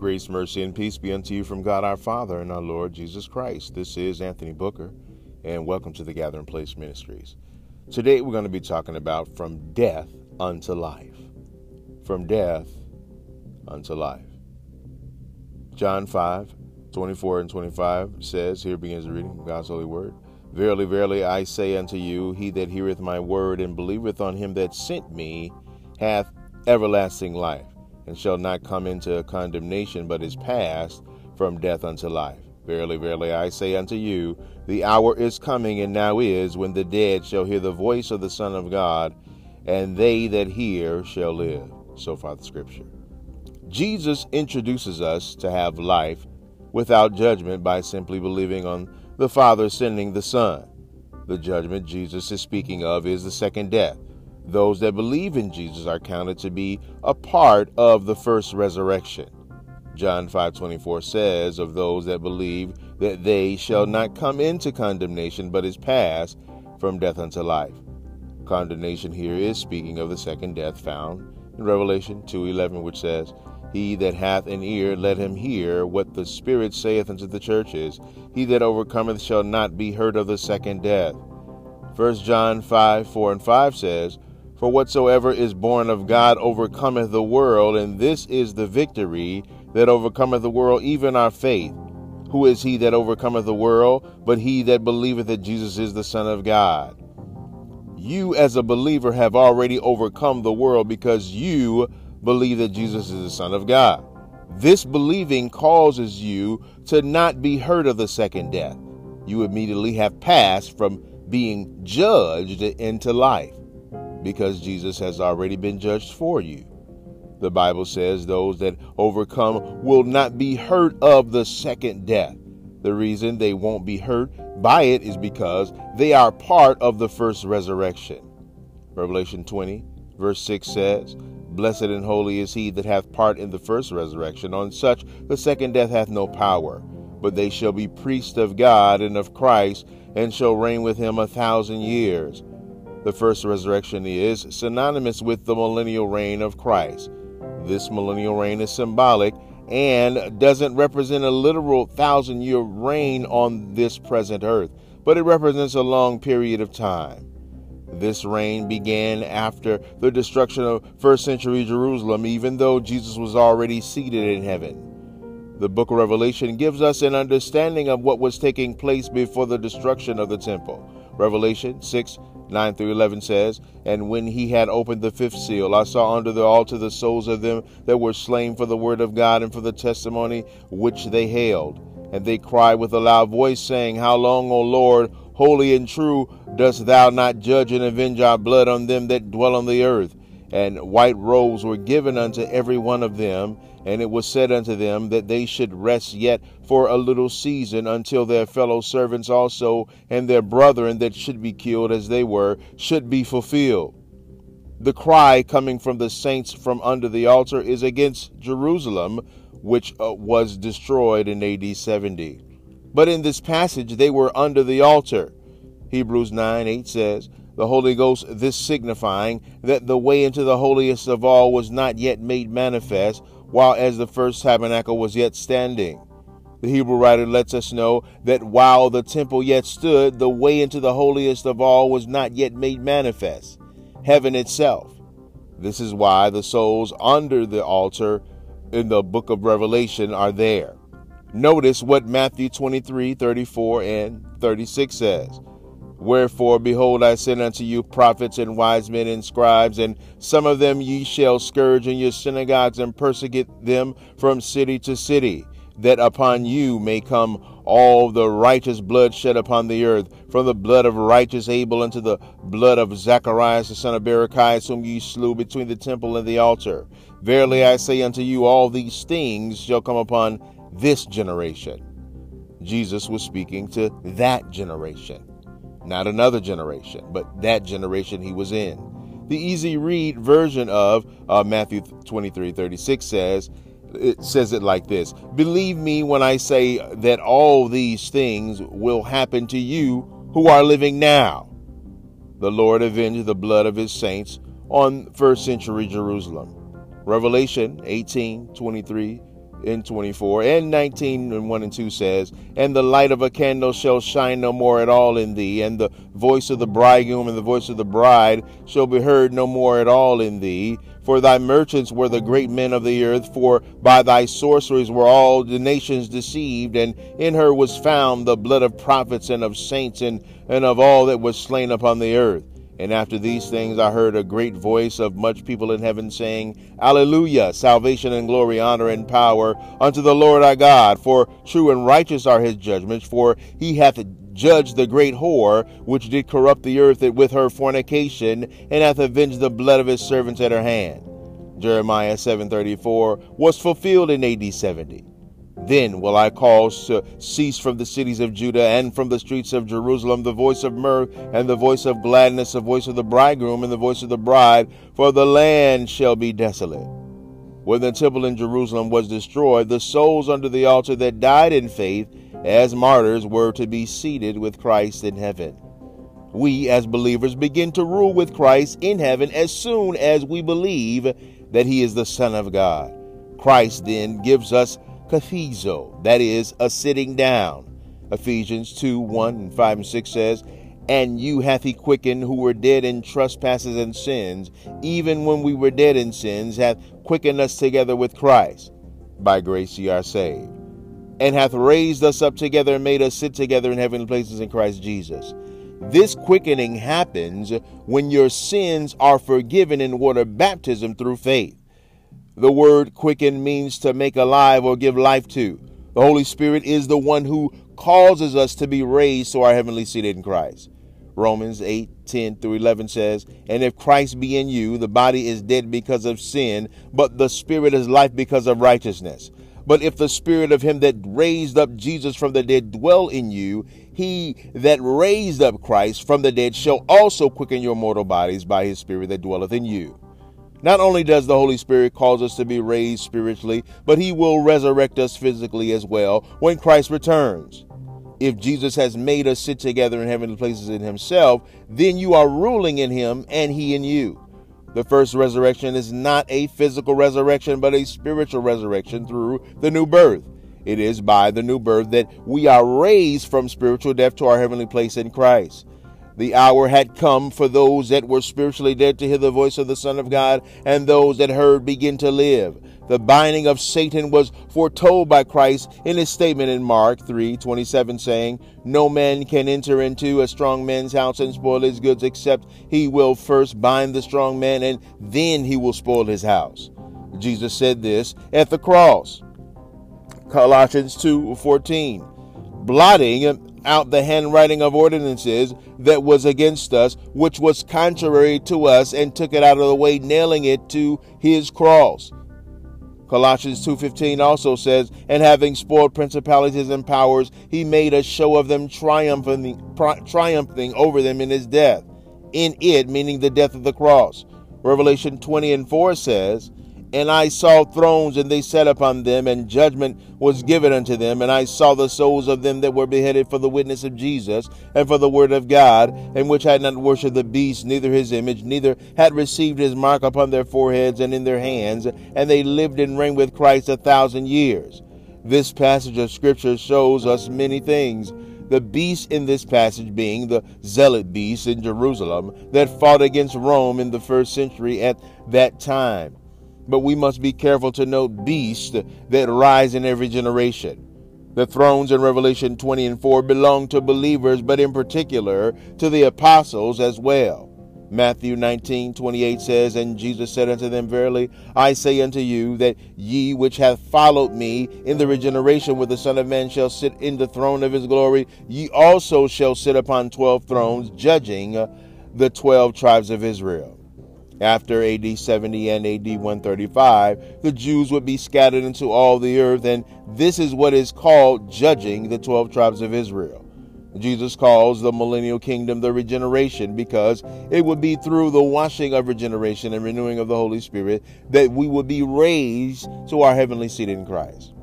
Grace, mercy, and peace be unto you from God our Father and our Lord Jesus Christ. This is Anthony Booker, and welcome to the Gathering Place Ministries. Today we're going to be talking about from death unto life. From death unto life. John 5, 24 and 25 says, Here begins the reading of God's holy word. Verily, verily, I say unto you, he that heareth my word and believeth on him that sent me hath everlasting life and shall not come into condemnation, but is passed from death unto life. Verily, verily, I say unto you, the hour is coming, and now is, when the dead shall hear the voice of the Son of God, and they that hear shall live. So far, the scripture. Jesus introduces us to have life without judgment by simply believing on the Father sending the Son. The judgment Jesus is speaking of is the second death those that believe in Jesus are counted to be a part of the first resurrection. John 5:24 says of those that believe that they shall not come into condemnation but is passed from death unto life. Condemnation here is speaking of the second death found in Revelation 2:11 which says, "He that hath an ear let him hear what the Spirit saith unto the churches. He that overcometh shall not be hurt of the second death." 1 John 5, 4 and 5 says, for whatsoever is born of God overcometh the world, and this is the victory that overcometh the world, even our faith. Who is he that overcometh the world, but he that believeth that Jesus is the Son of God? You, as a believer, have already overcome the world because you believe that Jesus is the Son of God. This believing causes you to not be hurt of the second death. You immediately have passed from being judged into life because Jesus has already been judged for you. The Bible says those that overcome will not be hurt of the second death. The reason they won't be hurt by it is because they are part of the first resurrection. Revelation 20, verse 6 says, Blessed and holy is he that hath part in the first resurrection. On such the second death hath no power, but they shall be priests of God and of Christ, and shall reign with him a thousand years. The first resurrection is synonymous with the millennial reign of Christ. This millennial reign is symbolic and doesn't represent a literal thousand year reign on this present earth, but it represents a long period of time. This reign began after the destruction of first century Jerusalem, even though Jesus was already seated in heaven. The book of Revelation gives us an understanding of what was taking place before the destruction of the temple. Revelation 6 9 through 11 says, And when he had opened the fifth seal, I saw under the altar the souls of them that were slain for the word of God and for the testimony which they held. And they cried with a loud voice, saying, How long, O Lord, holy and true, dost thou not judge and avenge our blood on them that dwell on the earth? And white robes were given unto every one of them, and it was said unto them that they should rest yet for a little season until their fellow servants also and their brethren that should be killed as they were should be fulfilled. The cry coming from the saints from under the altar is against Jerusalem, which uh, was destroyed in AD 70. But in this passage, they were under the altar. Hebrews 9 8 says, the Holy Ghost, this signifying that the way into the holiest of all was not yet made manifest, while as the first tabernacle was yet standing. The Hebrew writer lets us know that while the temple yet stood, the way into the holiest of all was not yet made manifest, heaven itself. This is why the souls under the altar in the book of Revelation are there. Notice what Matthew 23 34 and 36 says. Wherefore, behold, I send unto you prophets and wise men and scribes, and some of them ye shall scourge in your synagogues and persecute them from city to city, that upon you may come all the righteous blood shed upon the earth, from the blood of righteous Abel unto the blood of Zacharias the son of Barachias, whom ye slew between the temple and the altar. Verily I say unto you, all these things shall come upon this generation. Jesus was speaking to that generation not another generation, but that generation he was in. The easy read version of uh, Matthew 23 36 says, it says it like this Believe me when I say that all these things will happen to you who are living now. The Lord avenged the blood of his saints on first century Jerusalem. Revelation 18 23 in 24 and 19 and 1 and 2 says, And the light of a candle shall shine no more at all in thee, and the voice of the bridegroom and the voice of the bride shall be heard no more at all in thee. For thy merchants were the great men of the earth, for by thy sorceries were all the nations deceived, and in her was found the blood of prophets and of saints and, and of all that was slain upon the earth. And after these things I heard a great voice of much people in heaven saying, Alleluia! Salvation and glory, honor and power unto the Lord our God. For true and righteous are his judgments, for he hath judged the great whore, which did corrupt the earth with her fornication, and hath avenged the blood of his servants at her hand. Jeremiah 7:34 was fulfilled in AD 70. Then will I cause to cease from the cities of Judah and from the streets of Jerusalem the voice of mirth and the voice of gladness, the voice of the bridegroom and the voice of the bride, for the land shall be desolate. When the temple in Jerusalem was destroyed, the souls under the altar that died in faith as martyrs were to be seated with Christ in heaven. We, as believers, begin to rule with Christ in heaven as soon as we believe that he is the Son of God. Christ then gives us kathizo, that is, a sitting down. Ephesians 2 1 and 5 and 6 says, And you hath he quickened who were dead in trespasses and sins, even when we were dead in sins, hath quickened us together with Christ. By grace ye are saved. And hath raised us up together and made us sit together in heavenly places in Christ Jesus. This quickening happens when your sins are forgiven in water baptism through faith. The word quicken means to make alive or give life to. The Holy Spirit is the one who causes us to be raised to our heavenly seat in Christ. Romans 8, 10 through 11 says, And if Christ be in you, the body is dead because of sin, but the spirit is life because of righteousness. But if the spirit of him that raised up Jesus from the dead dwell in you, he that raised up Christ from the dead shall also quicken your mortal bodies by his spirit that dwelleth in you. Not only does the Holy Spirit cause us to be raised spiritually, but He will resurrect us physically as well when Christ returns. If Jesus has made us sit together in heavenly places in Himself, then you are ruling in Him and He in you. The first resurrection is not a physical resurrection, but a spiritual resurrection through the new birth. It is by the new birth that we are raised from spiritual death to our heavenly place in Christ. The hour had come for those that were spiritually dead to hear the voice of the Son of God, and those that heard begin to live. The binding of Satan was foretold by Christ in his statement in Mark 3:27 saying, "No man can enter into a strong man's house and spoil his goods except he will first bind the strong man and then he will spoil his house." Jesus said this at the cross. Colossians 2:14 blotting out the handwriting of ordinances that was against us, which was contrary to us, and took it out of the way, nailing it to his cross. Colossians 2:15 also says, "And having spoiled principalities and powers, he made a show of them, triumphing, triumphing over them in his death." In it, meaning the death of the cross. Revelation 20 and 4 says, and I saw thrones, and they sat upon them, and judgment was given unto them. And I saw the souls of them that were beheaded for the witness of Jesus, and for the word of God, and which had not worshipped the beast, neither his image, neither had received his mark upon their foreheads and in their hands. And they lived and reigned with Christ a thousand years. This passage of Scripture shows us many things. The beast in this passage being the zealot beast in Jerusalem that fought against Rome in the first century at that time but we must be careful to note beasts that rise in every generation. The thrones in Revelation 20 and 4 belong to believers, but in particular to the apostles as well. Matthew 19, 28 says, And Jesus said unto them, Verily I say unto you, that ye which have followed me in the regeneration where the Son of Man shall sit in the throne of his glory, ye also shall sit upon twelve thrones, judging the twelve tribes of Israel. After AD 70 and AD 135, the Jews would be scattered into all the earth, and this is what is called judging the 12 tribes of Israel. Jesus calls the millennial kingdom the regeneration because it would be through the washing of regeneration and renewing of the Holy Spirit that we would be raised to our heavenly seat in Christ.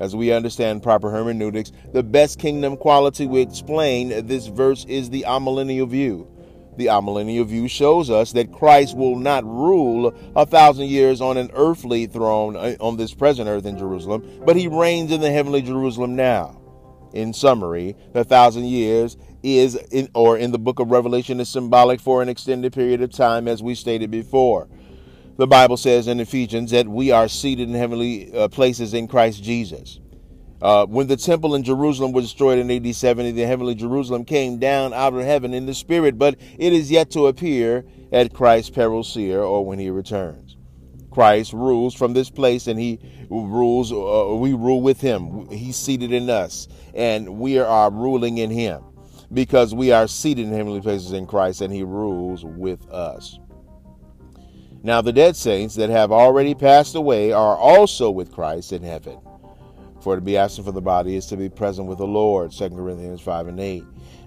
As we understand proper hermeneutics, the best kingdom quality we explain this verse is the amillennial view. The amillennial view shows us that Christ will not rule a thousand years on an earthly throne uh, on this present earth in Jerusalem, but he reigns in the heavenly Jerusalem now. In summary, the thousand years is, in, or in the book of Revelation, is symbolic for an extended period of time, as we stated before. The Bible says in Ephesians that we are seated in heavenly uh, places in Christ Jesus. Uh, when the temple in Jerusalem was destroyed in AD 70, the heavenly Jerusalem came down out of heaven in the spirit, but it is yet to appear at Christ's parousia or when he returns. Christ rules from this place and he rules, uh, we rule with him. He's seated in us and we are ruling in him because we are seated in heavenly places in Christ and he rules with us. Now, the dead saints that have already passed away are also with Christ in heaven for to be absent from the body is to be present with the Lord. 2 Corinthians 5 and 8.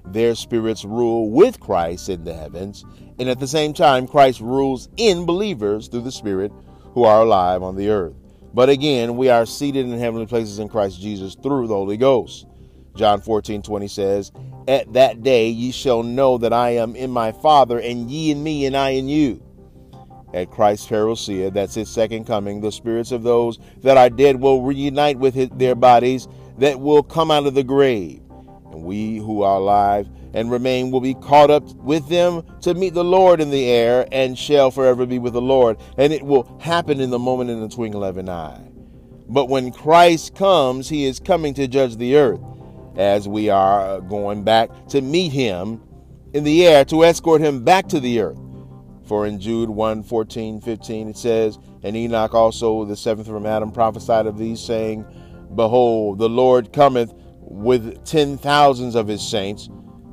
Their spirits rule with Christ in the heavens, and at the same time, Christ rules in believers through the Spirit who are alive on the earth. But again, we are seated in heavenly places in Christ Jesus through the Holy Ghost. John 14, 20 says, At that day ye shall know that I am in my Father, and ye in me, and I in you at Christ's parousia, that's his second coming, the spirits of those that are dead will reunite with his, their bodies that will come out of the grave. And we who are alive and remain will be caught up with them to meet the Lord in the air and shall forever be with the Lord. And it will happen in the moment in the twinkling of an eye. But when Christ comes, he is coming to judge the earth as we are going back to meet him in the air to escort him back to the earth. For in Jude 1 14, 15, it says, And Enoch also, the seventh from Adam, prophesied of these, saying, Behold, the Lord cometh with ten thousands of his saints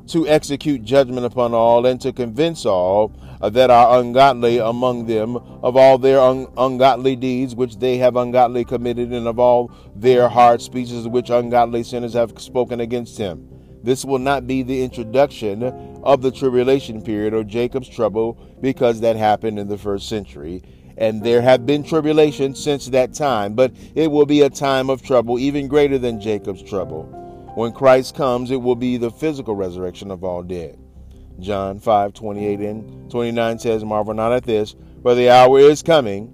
to execute judgment upon all and to convince all that are ungodly among them of all their un- ungodly deeds which they have ungodly committed and of all their hard speeches which ungodly sinners have spoken against him. This will not be the introduction of the tribulation period or Jacob's trouble because that happened in the first century. And there have been tribulations since that time, but it will be a time of trouble even greater than Jacob's trouble. When Christ comes, it will be the physical resurrection of all dead. John 5 28 and 29 says, Marvel not at this, for the hour is coming,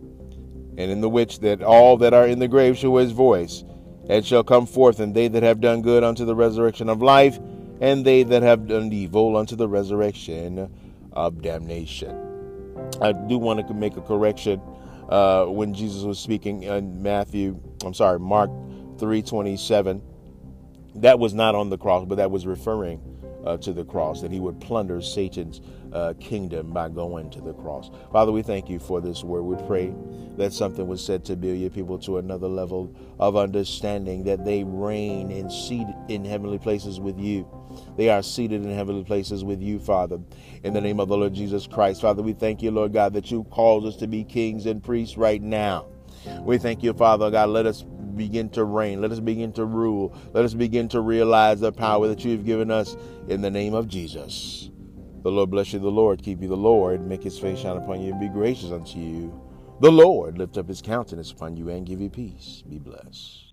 and in the which that all that are in the grave shall hear his voice, and shall come forth, and they that have done good unto the resurrection of life, and they that have done evil unto the resurrection of damnation. I do want to make a correction. Uh, when Jesus was speaking in Matthew, I'm sorry, Mark 3:27, that was not on the cross, but that was referring uh, to the cross, that he would plunder Satan's uh, kingdom by going to the cross. Father, we thank you for this word. We pray that something was said to build your people to another level of understanding, that they reign and seated in heavenly places with you. They are seated in heavenly places with you, Father. In the name of the Lord Jesus Christ, Father, we thank you, Lord God, that you called us to be kings and priests right now. We thank you, Father God. Let us begin to reign. Let us begin to rule. Let us begin to realize the power that you have given us in the name of Jesus. The Lord bless you, the Lord keep you, the Lord make his face shine upon you and be gracious unto you. The Lord lift up his countenance upon you and give you peace. Be blessed.